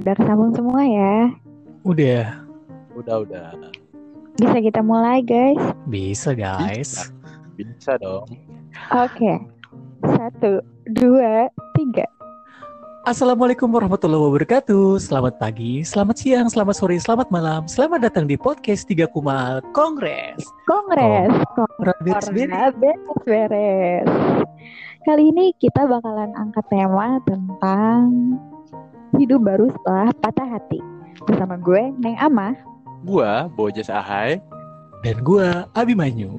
Udah kesambung semua ya. Udah, Udah, udah. Bisa kita mulai, guys. bisa guys. Bisa dong. Oke. Satu, dua, tiga. Assalamualaikum warahmatullahi wabarakatuh. Selamat pagi, selamat siang, selamat sore, selamat malam. Selamat datang di podcast Tiga Kumal Kongres. Kongres. Beres sendiri. Kongres beres-beres. Kali ini kita bakalan angkat tema tentang hidup baru setelah patah hati. Bersama gue, Neng Ama. Gua Bojes Ahai. Dan gua Abimanyu.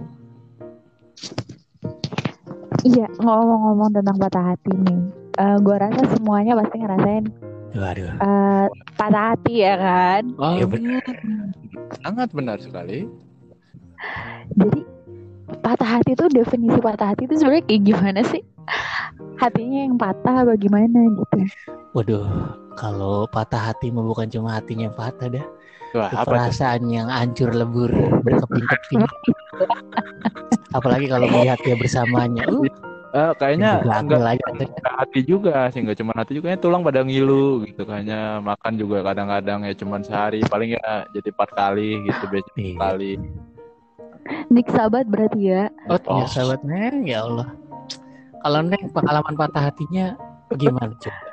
Iya, ngomong-ngomong tentang patah hati nih. Eh, gue rasa semuanya pasti ngerasain Waduh. eh, patah hati ya kan. Oh, Ya benar. sangat benar sekali. Jadi patah hati itu definisi patah hati itu sebenarnya kayak gimana sih? Hatinya yang patah apa gimana gitu? Waduh, kalau patah hati mah bukan cuma hatinya yang patah dah. Wah, Itu apa tuh? perasaan yang hancur lebur berkeping-keping. Apalagi kalau melihat dia bersamanya. Uh, Eh, kayaknya enggak enggak hati juga sih, enggak cuma hati juga, kayaknya tulang pada ngilu gitu kayaknya makan juga kadang-kadang ya cuman sehari paling ya jadi empat kali gitu biasanya Iya. kali. Nik sahabat berarti ya. Oh, ya Oh. sahabat Neng, ya Allah. Kalau Neng pengalaman patah hatinya gimana coba?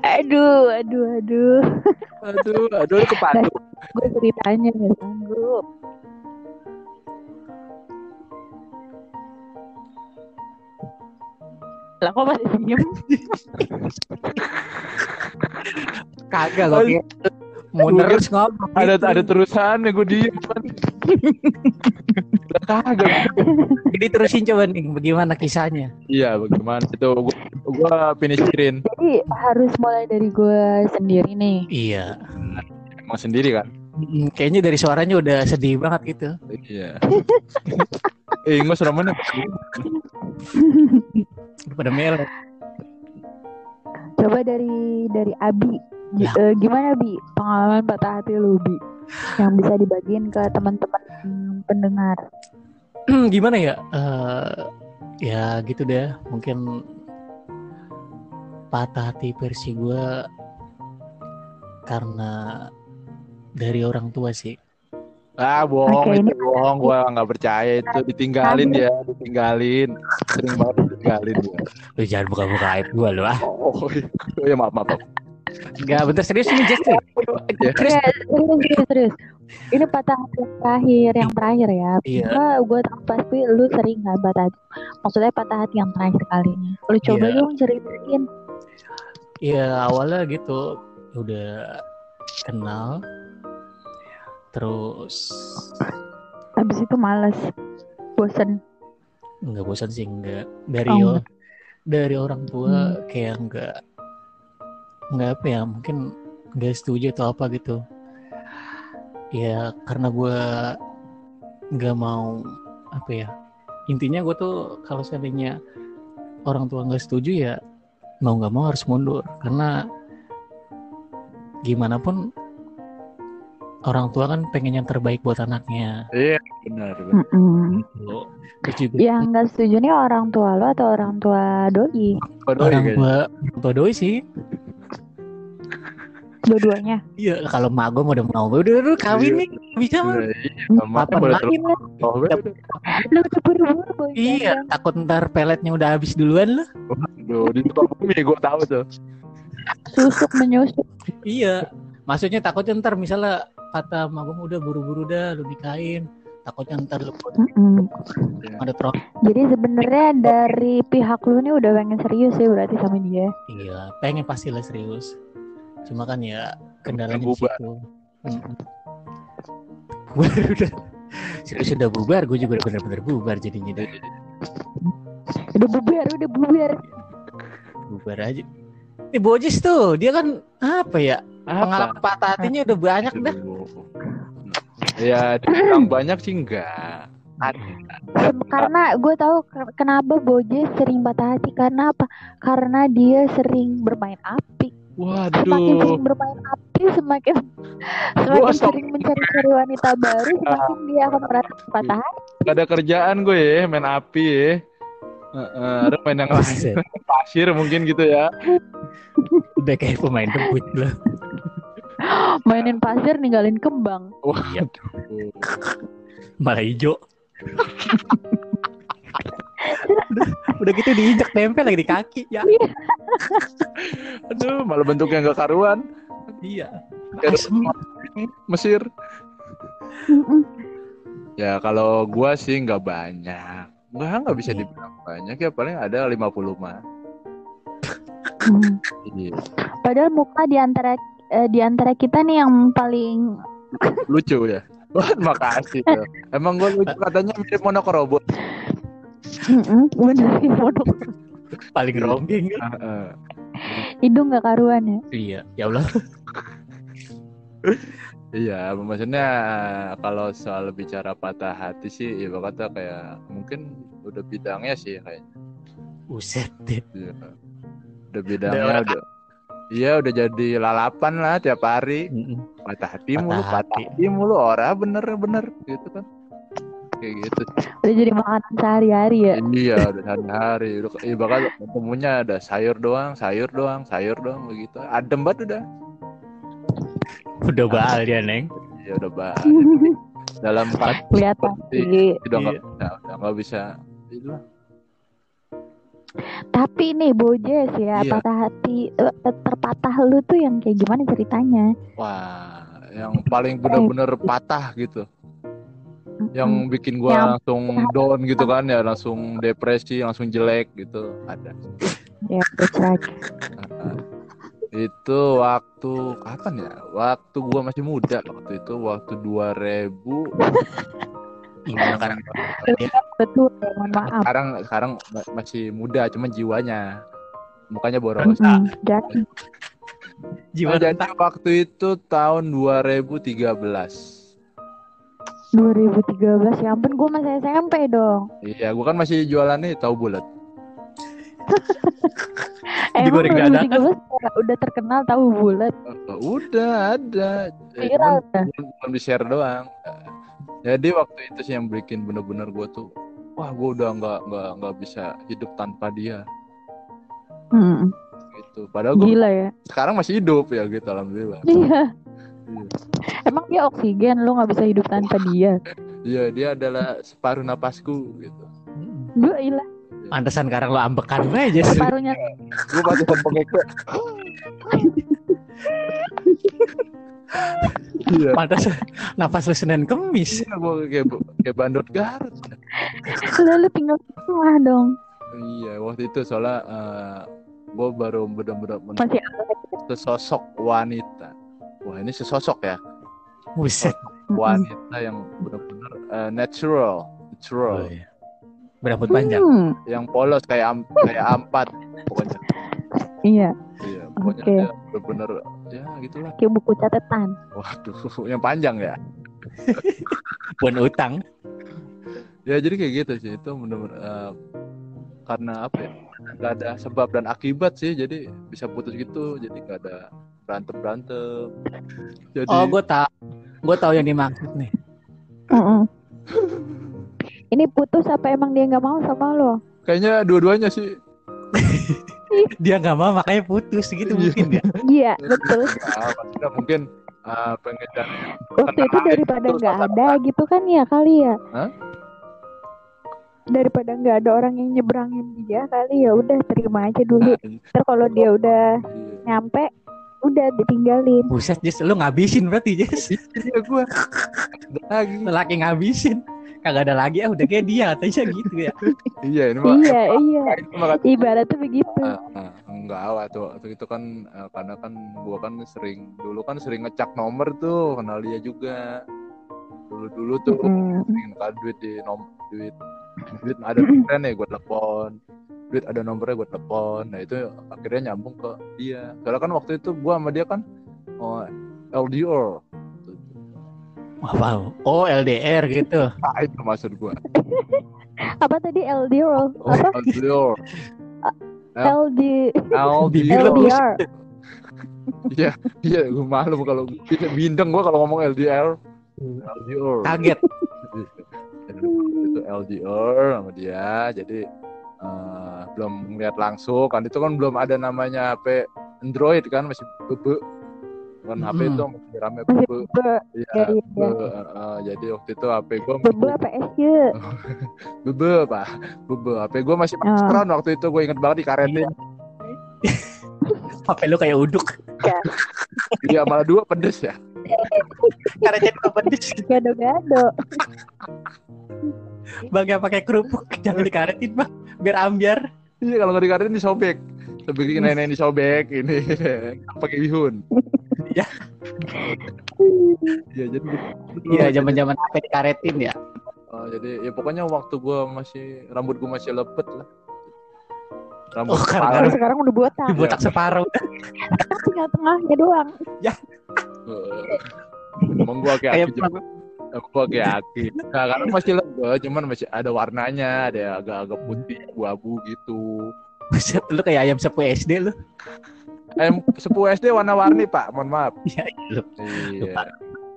Aduh, aduh, aduh. Aduh, aduh kepadu. Gue ceritanya gak sanggup. Lah kok masih diem? Kagak kok. Aduh. Mau terus ngomong. Ada gitu. ada terusan gue diem kagak. Jadi terusin coba nih bagaimana kisahnya. Iya, bagaimana itu gua, gua finishirin Jadi harus mulai dari gue sendiri nih. Iya. emang sendiri kan. Mm, Kayaknya dari suaranya udah sedih banget gitu. Iya. eh, enggak serem mana? Pada merah. Coba dari dari Abi. Ya. eh, gimana Bi pengalaman patah hati lu Bi? Yang bisa dibagiin ke teman-teman pendengar. Gimana ya? Eh, ya gitu deh. Mungkin patah hati versi gue karena dari orang tua sih. Ah, bohong Oke, itu bohong. Gua nggak percaya itu ditinggalin dia, ditinggalin. Sering banget ditinggalin dia. Lu jangan buka-buka aib gue lu ah. Oh, iya maaf maaf. maaf. Enggak, bentar serius ini. Ya. Iya, serius, serius, serius. Ini patah hati yang terakhir, yang terakhir ya. Iya. Gua, gua tahu pasti lu sering nggak patah hati. Maksudnya patah hati yang terakhir kalinya. Lu coba Iya. dong ceritain. Ya awalnya gitu udah kenal terus Habis itu males, bosen. nggak bosan sih enggak dari Oh, o- dari orang tua kayak enggak nggak apa ya mungkin nggak setuju atau apa gitu ya karena gue nggak mau apa ya intinya gue tuh kalau seandainya orang tua nggak setuju ya mau nggak mau harus mundur karena gimana pun orang tua kan pengen yang terbaik buat anaknya Iya, benar. benar. Gitu. Terus juga Yang nggak setuju nih orang tua lo atau orang tua doi? Orang tua orang tua doi sih Dua-duanya. Iya, kalau mak gue udah mau, udah udah kawin nih, bisa mah. Iya, iya, terus. Mas? Oh, udah. Lu udah buru-buru boy. Iya, takut ntar peletnya udah habis duluan lah. Aduh, di tempat bumi gue tahu tuh. Susuk menyusuk. Iya, maksudnya takutnya ntar misalnya kata mak gue udah buru-buru dah lu nikahin, takutnya ntar lu Mm-mm. ada tro. Jadi sebenarnya dari pihak lu nih udah pengen serius ya berarti sama dia. Iya, pengen pastilah serius. Cuma kan ya kendalanya di Bubar. situ. Mm-mm. Bubar udah serius udah bubar, gue juga udah bener-bener bubar jadinya deh. Udah bubar, udah bubar. bubar aja. Ini Bojis tuh, dia kan apa ya? Pengalaman patah hatinya udah banyak dah. Ya, dibilang banyak sih enggak. Ada. Karena gue tahu ke- kenapa Boje sering patah hati karena apa? Karena dia sering bermain api. Semakin Waduh. sering bermain api, semakin semakin sok- sering mencari-cari wanita baru, semakin dia akan merasa patah hati. Gak ada kerjaan gue ya, main api ya. Heeh, ada main yang lain. Pasir mungkin gitu ya. Udah kayak pemain debut lah. Mainin pasir ninggalin kembang. Wah, Iya. Malah hijau. Udah, udah gitu diinjak tempel lagi di kaki ya. aduh, malah bentuknya nggak karuan. Iya. Asem. Mesir. Ya kalau gua sih nggak banyak. Nggak nggak bisa dibilang banyak ya paling ada 50 mah. Hmm. Iya. Padahal muka di antara eh, di antara kita nih yang paling Lucu ya. Wah, makasih. tuh. Emang gua lucu katanya mirip monokrobo. Mm-mm, bener sih, bodoh. Paling ronggeng. Heeh. hidung nggak karuan ya. Iya. Ya Allah. Iya, maksudnya kalau soal bicara patah hati sih, ya kata kayak mungkin udah bidangnya sih kayaknya. Buset deh. Iya. Udah bidangnya orang- udah. Iya, udah jadi lalapan lah tiap hari. Mm-mm. Patah hati Patah mulu, patah hati. hati mulu, ora bener-bener gitu kan. Kayak gitu. Udah jadi makanan sehari-hari ya. Iya, udah sehari-hari. Udah, iya, bahkan ketemunya ada sayur doang, sayur doang, sayur doang begitu. Adem banget udah. Udah baal dia, Neng. Iya, udah bah. Dalam hati Kelihatan seperti sih. udah nggak Iya. udah, udah nggak bisa itulah. Tapi nih Bojes ya, Iya. patah hati eh, terpatah lu tuh yang kayak gimana ceritanya? wah yang paling benar-benar patah gitu yang bikin gua Yang- langsung down gitu kan ya langsung depresi langsung jelek gitu. Ada. Ya that's right. Nah, itu waktu kapan ya? Waktu gua masih muda waktu itu waktu 2000 Iya kan. Betul, mohon maaf. sekarang sekarang ma- masih muda cuman jiwanya. Mukanya boros Jadi Jiwa Nah, jadi waktu itu tahun 2013 2013 ya ampun gue masih SMP dong. iya gua kan masih jualan nih tahu bulat Emang Digoreng dadakan. 2013 udah- udah terkenal tahu bulat. Eh, udah ada Eh, Viral belum, belum di share doang jadi waktu itu sih yang bikin bener-bener gue tuh wah gue udah nggak nggak nggak bisa hidup tanpa dia Hmm, gitu padahal gue gila ya. sekarang masih hidup ya gitu alhamdulillah Iya. Iya. Emang dia oksigen, lu nggak bisa hidup tanpa dia. iya dia adalah separuh napasku gitu Gue ilah Pantesan sekarang lo ambekan aja sih. separuhnya. gue pasti pengek iya Pantes napas lu Senin Kemis. iya gue kayak kayak bandot Garut Lalu tinggal semua dong. iya waktu itu soalnya gue baru bener-bener men- Masih sesosok wanita wah ini sesosok ya Buset. wanita yang benar-benar eh, natural, natural, Oh, iya. Berambut panjang. Hmm, yang polos kayak am, kayak ampat pokoknya. iya, Iya, pokoknya dia benar-benar ya gitulah. kayak buku catatan. Waduh, yang panjang ya. Bukan utang. Ya jadi kayak gitu sih itu benar-benar eh, karena apa ya? Gak ada sebab dan akibat sih, jadi bisa putus gitu, jadi gak ada berantem berantem. Jadi Oh, gue tau. Gue tau yang dimaksud nih. Ini putus apa emang dia nggak mau sama lo? kayaknya dua-duanya sih. Dia nggak mau makanya putus gitu mungkin ya. Iya, betul. Nah, mungkin eh, pengen cari Waktu itu daripada Terus nggak apa? ada gitu kan ya kali ya. Hah? Daripada nggak ada orang yang nyebrangin dia kali ya udah terima aja dulu. Nah, Terus kalau dia udah iya. nyampe udah ditinggalin. Buset, Jess. Lu ngabisin berarti, Jess. Iya gue lagi. Lelaki ngabisin. Kagak ada lagi, ah udah kayak dia katanya gitu ya. Iya ini mah. Iya, iya. Ibaratnya begitu. Ah, ah, enggak waktu waktu itu kan eh, karena kan gua kan sering dulu kan sering ngecak nomor tuh kenal dia juga dulu dulu tuh Mm. sering kan duit di nom duit duit ada nomornya nih gue telepon duit ada nomornya gue telepon nah itu akhirnya nyambung ke dia soalnya kan waktu itu gua sama dia kan oh, LDR wow. Oh, LDR gitu. nah, itu maksud gua Apa tadi LDR? oh, Apa LDR LD LDR LDR? Iya, iya, gue malu kalau bindeng gue kalau ngomong LDR. LDR. Kaget. Jadi, itu LDR sama dia, jadi eh, belum ngeliat langsung. Kan itu kan belum ada namanya HP Android kan masih bebe. Kan HP itu masih rame bebe. bebe, Iya, ya, iya, bebe. Eh, eh, jadi waktu itu HP gue bebe apa SY? bebe pak. Bebe. HP gue masih Oh. Maxtron waktu itu. Gue inget banget di karetin HP lu kayak uduk. dia malah dua pedes ya Karena jadi pedes. Gado-gado. Bang yang pakai kerupuk jangan dikaretin bang, biar ambiar. iya kalau nggak di karetin disobek sobek ini nenek disobek ini pakai bihun Iya. iya jadi Iya, zaman-zaman HP dikaretin ya. Oh, jadi ya pokoknya waktu gue masih rambut gue masih lepet lah rambut Oh. Kalau sekarang udah botak. Dibotak separuh. Sekarang tinggal tengahnya doang. Eh, emang gue kayak. Emang gue kayak aki nah karena masih lepet cuman masih ada warnanya ada agak-agak putih abu-abu gitu Buset, lu kayak ayam sepu SD lu. ayam sepuh SD warna-warni pak mohon maaf Iya, lu. iya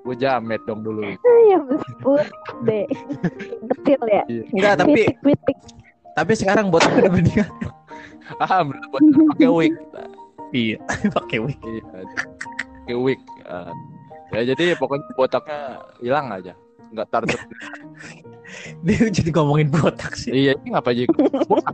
gue jamet dong dulu Ya meskipun deh. Kecil ya. Enggak, tapi tapi sekarang botak udah mendingan. ah buat pakai wig Iya, pakai wig. Iya, pakai wig. Ah. ya jadi pokoknya botaknya hilang aja. Nggak tar. Dia jadi ngomongin botak sih. iya, ini ngapa aja? Botak.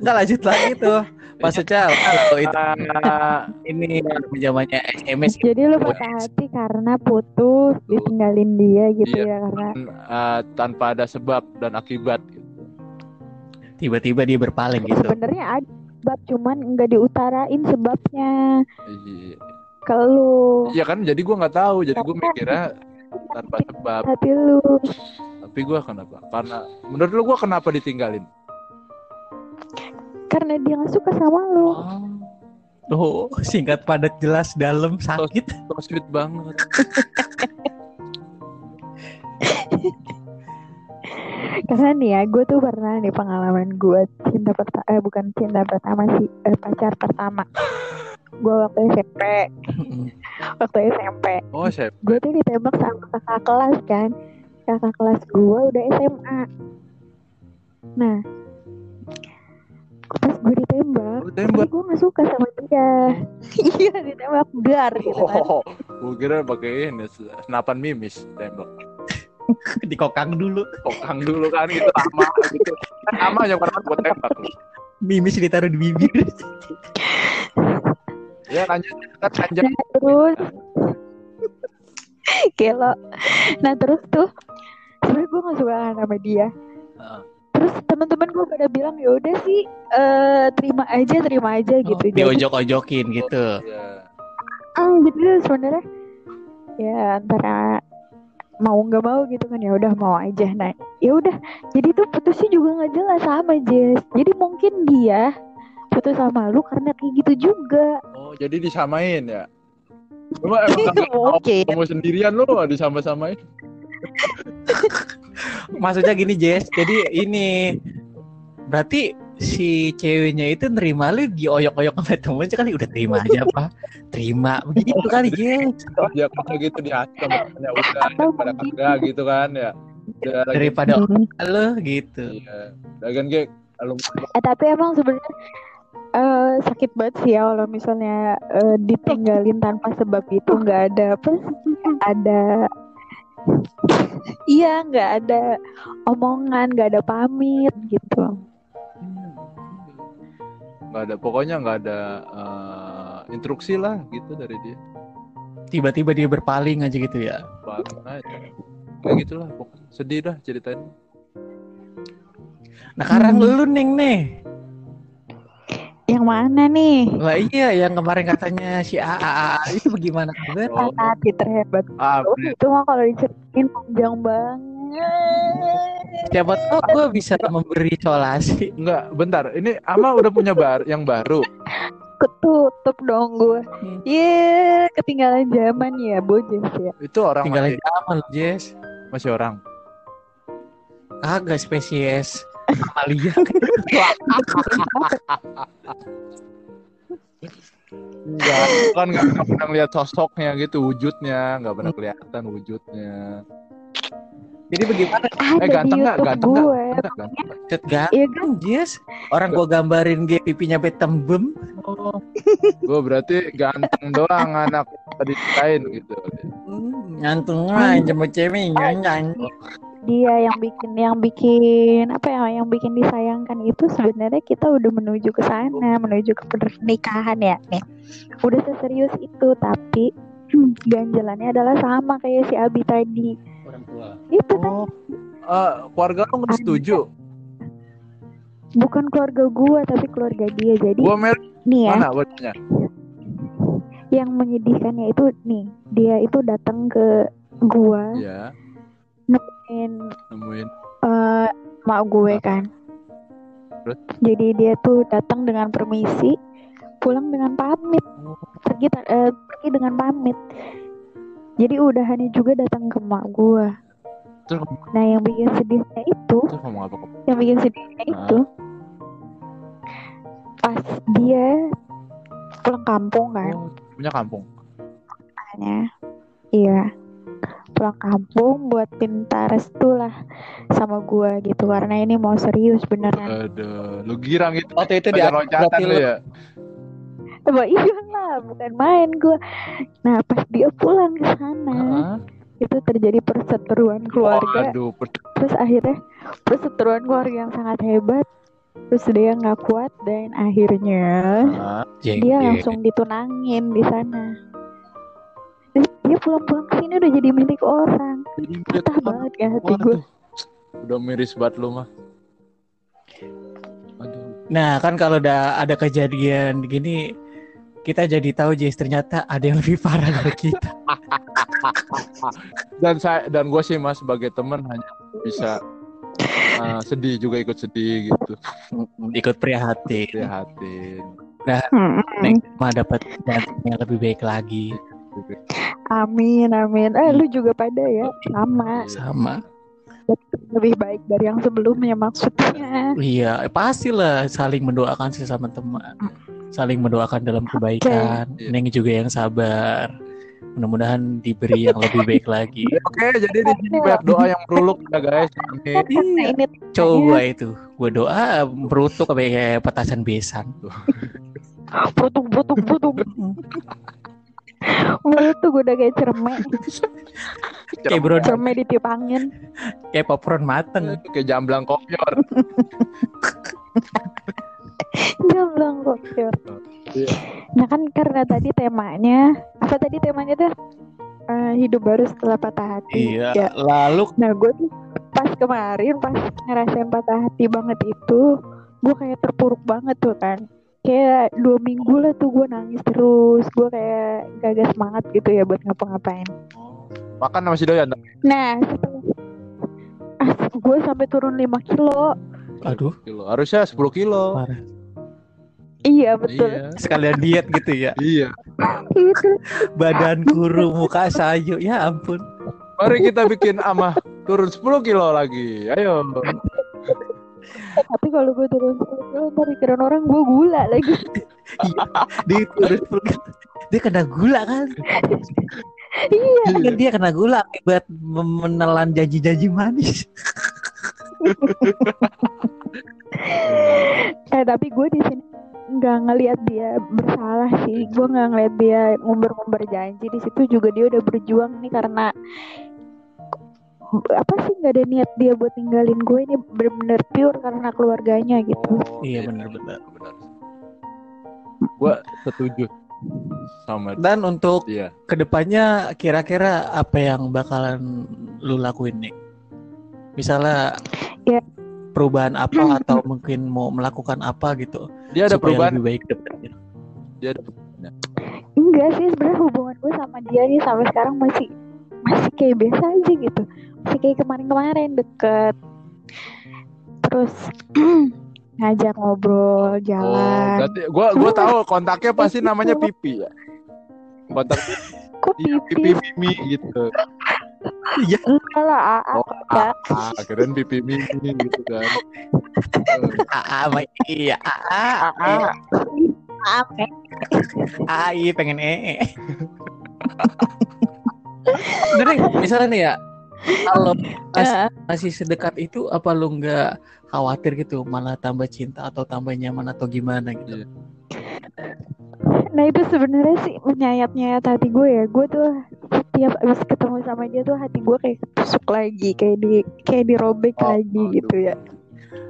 Enggak lanjut lagi tuh. Maksudnya kalau itu Ah, ini zamannya SMS Jadi lu patah hati karena putus, ditinggalin dia gitu Iya. ya karena ah, tanpa ada sebab dan akibat. Gitu. tiba-tiba dia berpaling gitu. sebenarnya ada sebab cuman nggak diutarain sebabnya Iya. Ke lu Iya kan, jadi gua nggak tahu. Jadi gua mikirnya tanpa sebab. hati lu Tapi gua kenapa? Karena menurut lu gua kenapa ditinggalin? karena dia nggak suka sama lu Oh, singkat padat jelas dalam sakit. So sweet banget. karena nih ya gue tuh pernah nih pengalaman gue cinta pertama eh bukan cinta pertama sih eh, pacar pertama gue waktu SMP waktu SMP Oh, saya gue tuh ditembak sama kakak kelas kan kakak kelas gue udah SMA nah pas gue ditembak lu tembak. gue gak suka sama dia iya ditembak dar gitu kan Oh, gua kira pakai ini senapan mimis tembak. Dikokang dulu. Kokang dulu kan gitu lama gitu. Kan lama yang pernah buat tembak. Mimis ditaruh di bibir. Ya lanjut. Kan panjang. Nah, terus. Gelo. Nah terus tuh Sebenernya gue gak suka kan sama dia. Heeh. Terus teman-teman gue pada bilang ya udah sih eh Terima aja terima aja gitu. Jadi Diojok-ojokin gitu. Ya. ah, Jadi sebenarnya Ya antara mau nggak mau gitu kan ya udah mau aja. Nah ya udah. Jadi tuh putusnya juga nggak jelas sama Jess. Jadi mungkin dia putus sama lu karena kayak gitu juga Oh, jadi disamain ya. Cuma emang Mungkin. kamu sendirian lu disama-samain. Maksudnya gini Jess, jadi ini berarti si ceweknya itu nerima lu dioyok-oyok sama temennya kali udah terima aja apa terima begitu kali Jess Dia kerja gitu di hati sama temennya udah pada kagak gitu kan ya. Udah daripada Hmm. lo gitu Iya. Lagian kayak kalau Eh, tapi emang sebenarnya eh, sakit banget sih ya kalau misalnya eh, ditinggalin tanpa sebab itu nggak ada apa ada iya nggak ada omongan nggak ada pamit gitu nggak ada pokoknya nggak ada eh, instruksi lah gitu dari dia. tiba-tiba dia berpaling aja gitu ya Paling aja. Kayak gitulah pokoknya. Sedih dah ceritain. nah sekarang Hmm. lu neng nih yang mana nih? Lah iya yang kemarin katanya si AA itu bagaimana kabar Oh, kata hati terhebat. Ah, Oh, itu mah kalau diceritain panjang banget. Siapa tahu gue bisa memberi solasi enggak, bentar. Ini Ama udah punya bar yang baru. ketutup dong gue Hmm. Iya, ketinggalan zaman ya, bojes ya. Itu orang tinggal masih, zaman Jess. masih orang. kagak spesies Amalia Enggak, kan nggak nggak pernah lihat sosoknya gitu, wujudnya, nggak pernah kelihatan wujudnya. Jadi bagaimana? Eh ada di ganteng nggak? Ganteng nggak? Ganteng, ganteng. Cet Iya kan? ganteng, Jess. Orang gua gambarin dia pipinya betembem. Oh, gue berarti ganteng doang anak tadi lain gitu. Hmm, ngantung aja sama cewek nyanyi. Dia yang bikin yang bikin apa ya yang bikin disayangkan itu sebenarnya kita udah menuju ke sana menuju ke pernikahan ya nih udah seserius itu tapi ganjalannya adalah sama kayak si Abi tadi Orang tua. itu kan Oh, eh, keluarga lo nggak setuju? bukan keluarga gua tapi keluarga dia jadi Gue mer nih ya mana? Gue tanya. yang menyedihkannya itu nih dia itu datang ke gua Iya, nemuin nemuin. eh mak gue kan. Terus? Jadi dia tuh datang dengan permisi, pulang dengan pamit. Pergi eh, pergi dengan pamit. Jadi udahannya juga datang ke mak gue. Terus, Nah yang bikin sedihnya itu, terus apa? yang bikin sedihnya itu, pas dia pulang kampung kan, Oh, punya kampung. makanya, iya pulang kampung buat pinta restu lah sama gua gitu karena ini mau serius beneran Aduh, lu girang itu. Waktu itu di Banyak loncatan lu ya. Wah iya lah, bukan main gue. Nah pas dia pulang ke sana, Heeh. itu terjadi perseteruan keluarga. Waduh, ped- Terus akhirnya perseteruan keluarga yang sangat hebat. Terus dia nggak kuat dan akhirnya Heeh. dia langsung ditunangin di sana. Dia pulang-pulang ke sini udah jadi milik orang. Jadi Patah banget ya hati gue. Udah miris banget lu mah. Aduh. Nah kan kalau udah ada kejadian gini kita jadi tahu Jess ternyata ada yang lebih parah dari kita. Dan saya dan gue sih mas sebagai teman hanya bisa uh, sedih juga ikut sedih gitu. Ikut prihatin. Prihatin. Mm-mm. Neng mah dapat yang lebih baik lagi. Amin amin. Eh lu juga pada ya sama Sama. lebih baik dari yang sebelumnya maksudnya. Iya, pastilah saling mendoakan sesama teman. Saling mendoakan dalam kebaikan. Oke. Neng juga yang sabar. Mudah-mudahan diberi yang lebih baik lagi. Oke, jadi di sini banyak doa yang meruluk ya guys. Amin. Nah, ini Coba itu, gue doa berutuk kayak petasan besan. putung putung putung mulut tuh gue udah kayak cermek Kayak bro, cermek ditiup angin kayak popcorn mateng. Kayak jamblang kopior. jamblang kok Iya. nah kan karena tadi temanya apa tadi temanya tuh Eh, hidup baru setelah patah hati Iya. Ya. Lalu nah gue tuh pas kemarin pas ngerasain patah hati banget itu gue kayak terpuruk banget tuh kan kayak dua minggu lah tuh gue nangis terus gue kayak gak ada semangat gitu ya buat ngapa-ngapain Makan sama si doyan. Nah, setelah ah, gue sampai turun 5 kilo. aduh, Kilo. Harusnya 10 kilo. parah. Iya betul. Iya. Sekalian diet gitu ya. Iya. Badan kuru, muka sayu. Ya ampun. Mari kita bikin amah turun 10 kilo lagi. Ayo. Eh, Tapi kalau gue turun 10 kilo, ntar pikiran orang gue gula lagi. Dia terus dia kena gula kan? iya. Kan dia kena gula akibat menelan janji-janji manis. Eh tapi gue di sini nggak ngelihat dia bersalah sih. Gue nggak ngelihat dia ngumbar-ngumbar janji. Di situ juga dia udah berjuang nih karena apa sih nggak ada niat dia buat tinggalin gue ini bener-bener pure karena keluarganya gitu. Oh, Iya, benar-benar. benar. Gua setuju sama Dan untuk dia. ke depannya kira-kira apa yang bakalan lu lakuin nih? Misalnya Ya. perubahan apa atau mungkin mau melakukan apa gitu Dia ada supaya perubahan. lebih baik depannya. Dia ada Enggak sih sebenarnya hubungan gue sama dia nih sampai sekarang masih masih kayak biasa aja gitu. Masih kayak kemarin-kemarin deket. Terus ngajak ngobrol, Oh, jalan. berarti gua gua tahu kontaknya pasti namanya Pipi ya. Kontak Kok Pipi pipis? Mimi gitu. Enggak lah, AA Oh. Ah, keren Pipi Mimi gitu kan. AA iya AA Ah, AA. AA iya pengen ee. Bener nih, misalnya nih ya kalau pas Eh, masih sedekat itu apa lu nggak khawatir gitu malah tambah cinta atau tambah nyaman atau gimana gitu Iya. Nah itu sebenarnya sih menyayat-nyayat hati gue ya. Gue tuh setiap abis ketemu sama dia tuh hati gue kayak ketusuk lagi, kayak di kayak dirobek Oh, lagi aduh. gitu ya.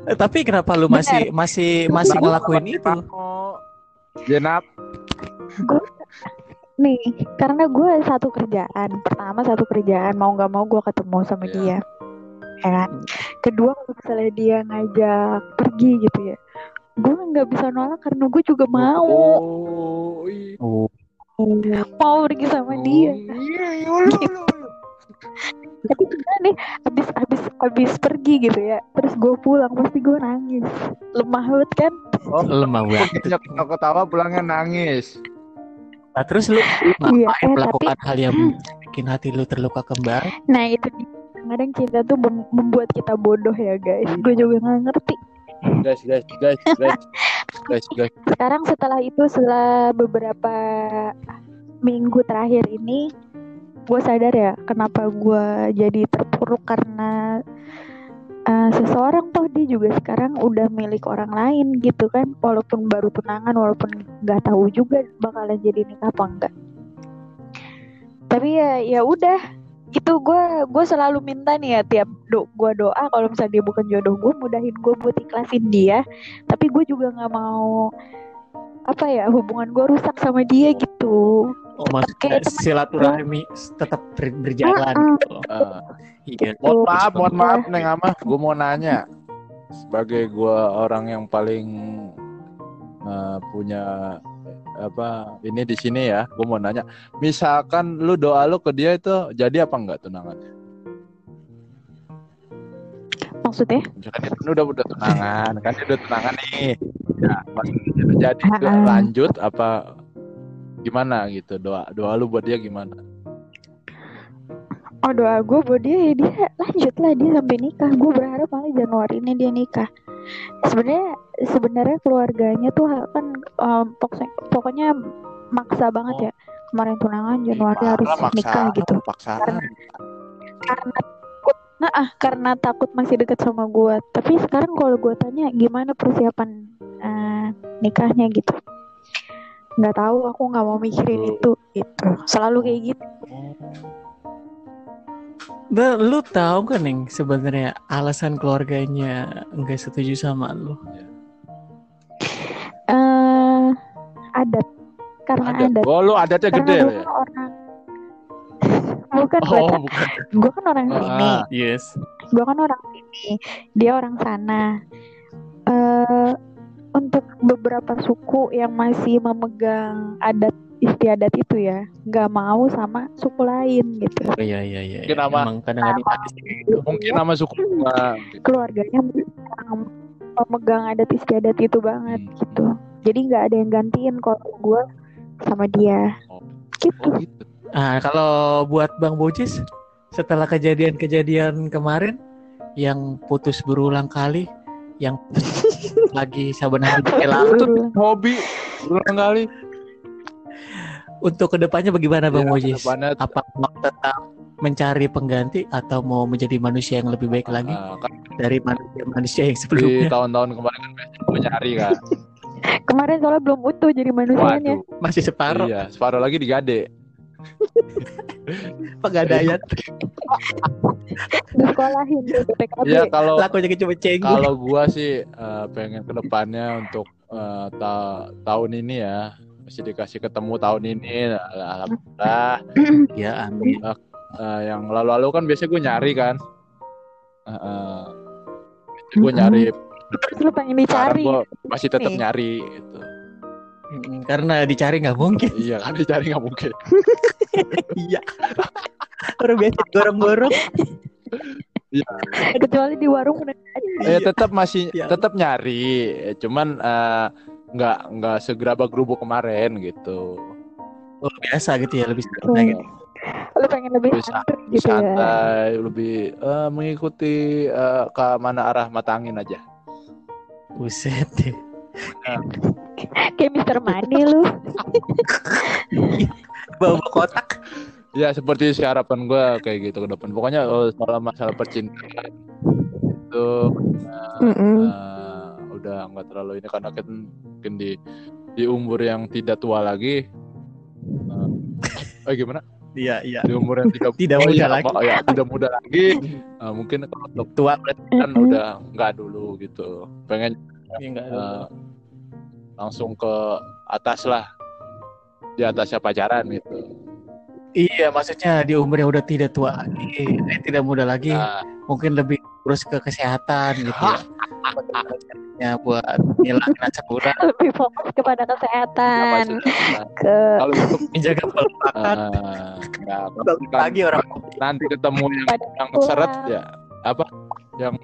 Eh, tapi kenapa lu masih masih masih ngelakuin itu Jenap Gue nih karena gue satu kerjaan. Pertama satu kerjaan mau nggak mau gue ketemu sama Iya. dia. Ya kan? Kedua kalau misalnya dia ngajak pergi gitu ya. Gue nggak bisa nolak karena gue juga mau Oh, iya. oh mau pergi sama dia. Iya, iya, lu, lu. tapi gimana nih abis abis abis pergi gitu ya terus gue pulang pasti gue nangis lemah banget kan Oh, lemah banget Punya ketawa pulangnya nangis. Nah, terus lu Iya, ngapain eh, melakukan hal yang bikin hati lu terluka kembali nah itu kadang cinta tuh mem- membuat kita bodoh ya guys. Gue juga nggak ngerti. Guys, guys, guys, guys. Guys, guys. sekarang setelah itu setelah beberapa minggu terakhir ini gue sadar ya kenapa gue jadi terpuruk karena eh, seseorang toh dia juga sekarang udah milik orang lain gitu kan walaupun baru tunangan walaupun nggak tahu juga bakalan jadi nikah apa enggak. Tapi ya ya udah gitu gue gue selalu minta nih ya tiap do gue doa kalau misalnya dia bukan jodoh gue mudahin gue buat ikhlasin dia. Tapi gue juga nggak mau apa ya hubungan gue rusak sama dia gitu oh maksudnya kayak teman silaturahmi tetap ber- berjalan Mm-mm. gitu loh. Eh, iya mohon maaf, mohon maaf, Neng Amah. Gue mau nanya. Sebagai gue orang yang paling eh, punya apa ini di sini ya, gue mau nanya. Misalkan lu doa lu ke dia itu jadi apa enggak tunangannya? maksudnya Misalkan dia kan udah udah tunangan, kan dia udah tunangan nih. Ya, pas itu jadi itu lanjut apa gimana gitu? Doa doa lu buat dia gimana? oh doa gue buat dia ya dia lanjut lah dia sampai nikah. Gue berharap malah Januari ini dia nikah. Sebenarnya sebenarnya keluarganya tuh kan um, pokoknya, pokoknya maksa banget ya. Kemarin tunangan Januari harus Parah, maksa- nikah gitu. Paksaan. karena takut nah ah karena takut masih deket sama gue tapi sekarang kalau gue tanya gimana persiapan eh, nikahnya gitu nggak tahu aku nggak mau mikirin Hmm. itu gitu selalu kayak gitu Nah, lu tahu kan Neng sebenarnya alasan keluarganya nggak setuju sama lu eh adat karena Ada. adat Oh, lu adatnya karena gede ya? kan orang bukan Oh, bukan. gue kan orang sini Ah. yes gue kan orang sini dia orang sana eh untuk beberapa suku yang masih memegang adat istiadat itu ya nggak mau sama suku lain gitu oh iya iya iya Mungkin nama- emang sih kayak gitu Mungkin nama suku gua. keluarganya memegang adat istiadat itu banget Hmm. gitu jadi nggak ada yang gantiin kalau gue sama dia Oh. gitu Oh, gitu. Ah, kalau buat Bang Bojis setelah kejadian-kejadian kemarin yang putus berulang kali, yang lagi saban hari berkelang, Itu hobi berulang kali. untuk ke depannya bagaimana Bang Ya, Bojis? ke depannya, Apa mau tetap mencari pengganti atau mau menjadi manusia yang lebih baik lagi ah, kan dari manusia-manusia yang di sebelumnya? tahun-tahun kemarin kan nyari kan. kemarin soalnya belum utuh jadi manusianya Waduh. Masih separuh Iya, separuh lagi digade. pegadaian. disekolahin di PKB Iya, kalau Lakunya cuma cenggu. kalau gua sih eh, pengen ke depannya untuk eh, ta- tahun ini ya. Masih dikasih ketemu tahun ini alhamdulillah. Ya, amin. Eh, yang lalu-lalu kan biasanya gue nyari kan. Uh, gue nyari terus lu pengen dicari? Masih tetap nyari gitu Karena dicari nggak mungkin. iya kan dicari nggak mungkin Iya. Orang biasa gorong-gorong. kecuali di warung udah eh tetap masih Ya. tetap nyari cuman eh, nggak nggak segerabak gerubuk kemarin gitu Oh, biasa gitu ya, lebih santai gitu. lu pengen lebih Lebih santai lebih gitu ya santai lebih eh, mengikuti eh, ke mana arah mata angin aja Buset deh. Kayak Mister Money lu Bawa kotak. ya seperti si harapan gue kayak gitu ke depan pokoknya oh, soal masalah percintaan itu eh, udah nggak terlalu ini karena kan mungkin di di umur yang tidak tua lagi eh eh, gimana Iya, iya. di umur yang tidak Tidak oh, muda iya, lagi. ya, tidak muda lagi Eh, mungkin kalau Tua berarti kan Mm-mm. udah nggak dulu gitu pengen enggak eh, langsung ke atas lah. Di atasnya pacaran gitu. Iya, maksudnya di umur yang udah tidak tua lagi, eh, tidak muda lagi, Nah, mungkin lebih urus ke kesehatan gitu ya. Buat ngilangin rasa kurang, Lebih fokus kepada kesehatan. Ke kalau untuk menjaga eh, ya, Bagus kan lagi orang nanti ketemu yang, Pada yang seret ya apa yang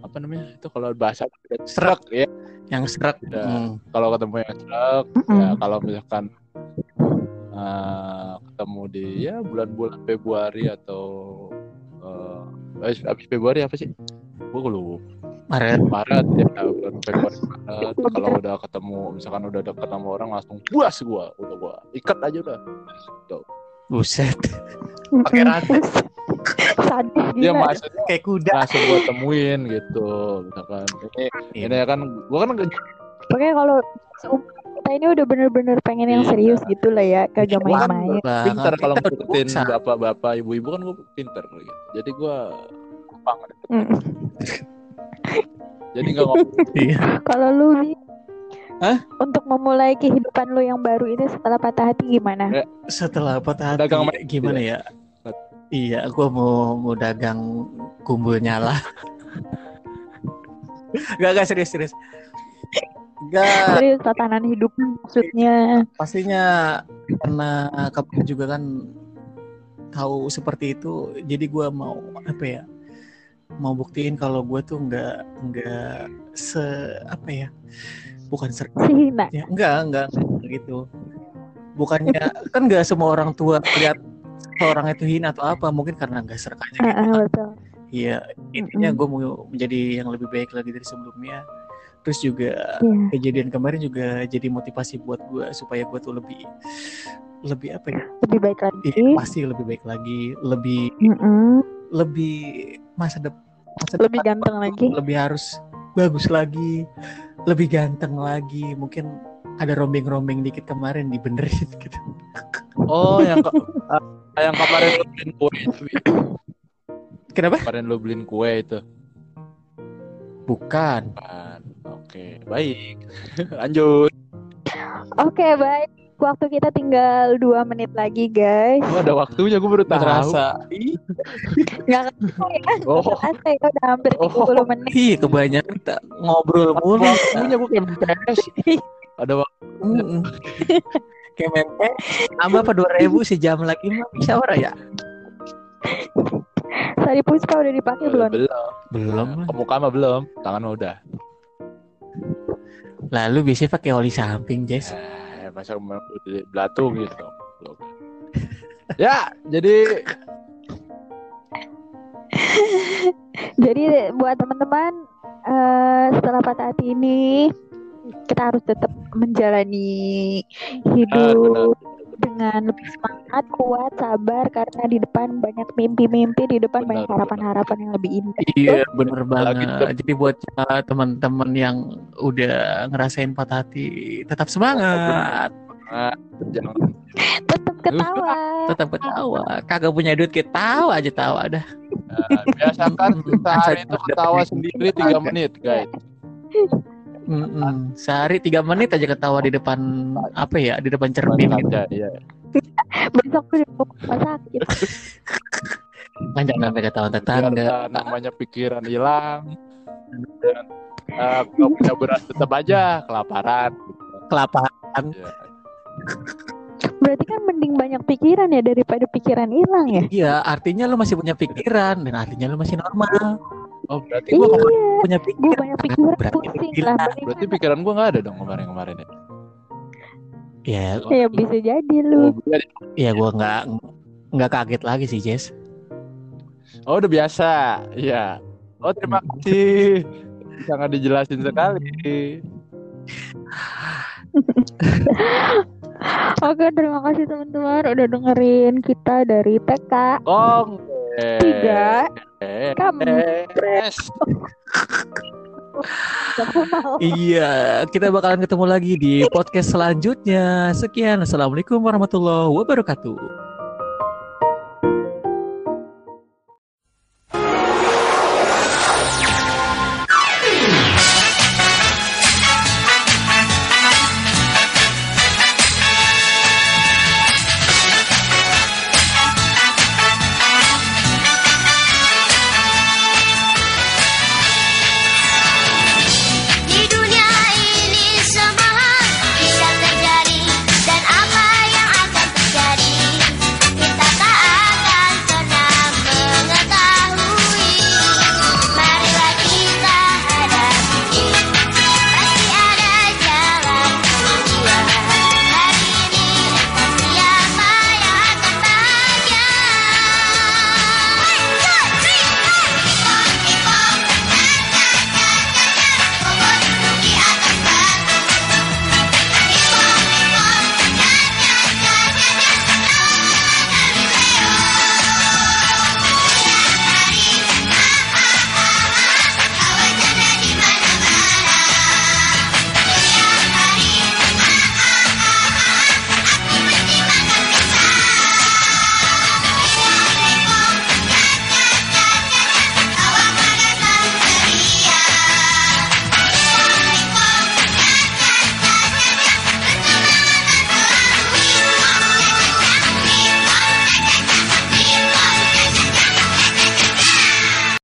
apa namanya itu kalau bahasa Serak. ya yang serak. Ya. Hmm. kalau ketemu yang seret Mm-mm. ya kalau misalkan eh, ketemu di ya bulan-bulan Februari atau eh habis habis Februari apa sih gue lupa Maret. Maret ya bulan Februari Maret kalau udah ketemu misalkan udah deket sama orang langsung puas gua udah gua ikat aja udah Buset. Mm-mm. Pakai rantai. Sadis dia gila. maksudnya Kayak kuda. langsung gua temuin gitu misalkan ini Iya. ini ya kan gua kan Pokoknya kalau kita ini udah bener-bener pengen yang Iya. serius gitu lah ya, kagak kan main-main. Banget. pinter kalau ngikutin bapak-bapak ibu-ibu kan gua pinter gitu jadi gua gampang Mm. jadi nggak ngomong Iya. Kalau lu Hah? untuk memulai kehidupan lu yang baru ini setelah patah hati gimana? Ya. Setelah patah hati, Dagang gimana ya? Iya, gua mau mau dagang kumbul nyala. Gak, gak serius serius. Gak, Serius tatanan hidup maksudnya. pastinya karena kamu juga kan tahu seperti itu, jadi gua mau apa ya? Mau buktiin kalau gue tuh nggak nggak se apa ya? Bukan ser ya enggak enggak gitu bukannya kan enggak semua orang tua lihat orang itu hina atau apa mungkin karena enggak serak aja gitu. Heeh, betul. iya intinya gue mau menjadi yang lebih baik lagi dari sebelumnya terus juga Iya. kejadian kemarin juga jadi motivasi buat gue supaya gue tuh lebih lebih apa ya Lebih baik lagi. iya, pasti lebih baik lagi lebih Mm-mm. lebih masa depan masa Lebih ganteng tuh lagi. lebih harus bagus lagi lebih ganteng lagi mungkin ada rombeng-rombeng dikit kemarin dibenerin gitu oh yang ah, yang kemarin lu beliin kue itu kenapa kemarin lu beliin kue itu bukan Kan. oke baik lanjut Oke, baik. Waktu kita tinggal dua menit lagi, guys. Gua ada waktunya gue baru tahu terasa Nggak kerasa ya? oh Kerasa ya, udah hampir Oh. 30 menit. Iya kebanyakan kita ngobrol mulu. waktunya gue kayak ada waktu Mempe Tambah apa 2000 sejam lagi mah bisa ora ya? Sari Puspa udah dipakai belum? belum Belum lah. ke muka mah belum tangan mah udah Lalu biasanya pakai oli samping, Jess. eh, masa belatung gitu Belum. ya jadi Jadi buat teman-teman eh, setelah patah hati ini kita harus tetap menjalani benar, hidup dengan lebih semangat, kuat, sabar karena di depan banyak mimpi-mimpi, di depan Benar, banyak harapan-harapan yang lebih indah. Iya, bener Apalagi banget. Jadi buat uh, teman-teman yang udah ngerasain patah hati, tetap semangat, jangan Tetap ketawa. tetap ketawa. Kagak punya duit ketawa aja tawa dah. Nah, biasakan sehari itu ketawa sendiri tiga menit guys Mm-mm. Sehari tiga menit aja ketawa di depan apa ya? Di depan cermin gitu. Iya. Besok tuh di rumah sakit. Kan jangan sampai ketawa biar tetangga. uh, namanya pikiran hilang dan uh, kalau punya beras tetap aja kelaparan Kelaparan. Ya. Berarti kan mending banyak pikiran ya daripada pikiran hilang ya. Iya, artinya lu masih punya pikiran dan artinya lu masih normal. oh berarti gua Iya, Punya gue pikiran. banyak pikiran Berarti pusing gila. lah. Berarti pikiran gua nggak ada dong kemarin kemarin ya Ya, Ya bisa jadi oh, lu. berarti- ya gua nggak nggak kaget lagi sih, Jess. oh, udah biasa iya oh terima kasih sangat dijelasin sekali Oke, terima kasih teman-teman udah dengerin kita dari TK Kong. tiga. Mau. Iya, kita bakalan ketemu lagi di podcast selanjutnya. Sekian, assalamualaikum warahmatullahi wabarakatuh.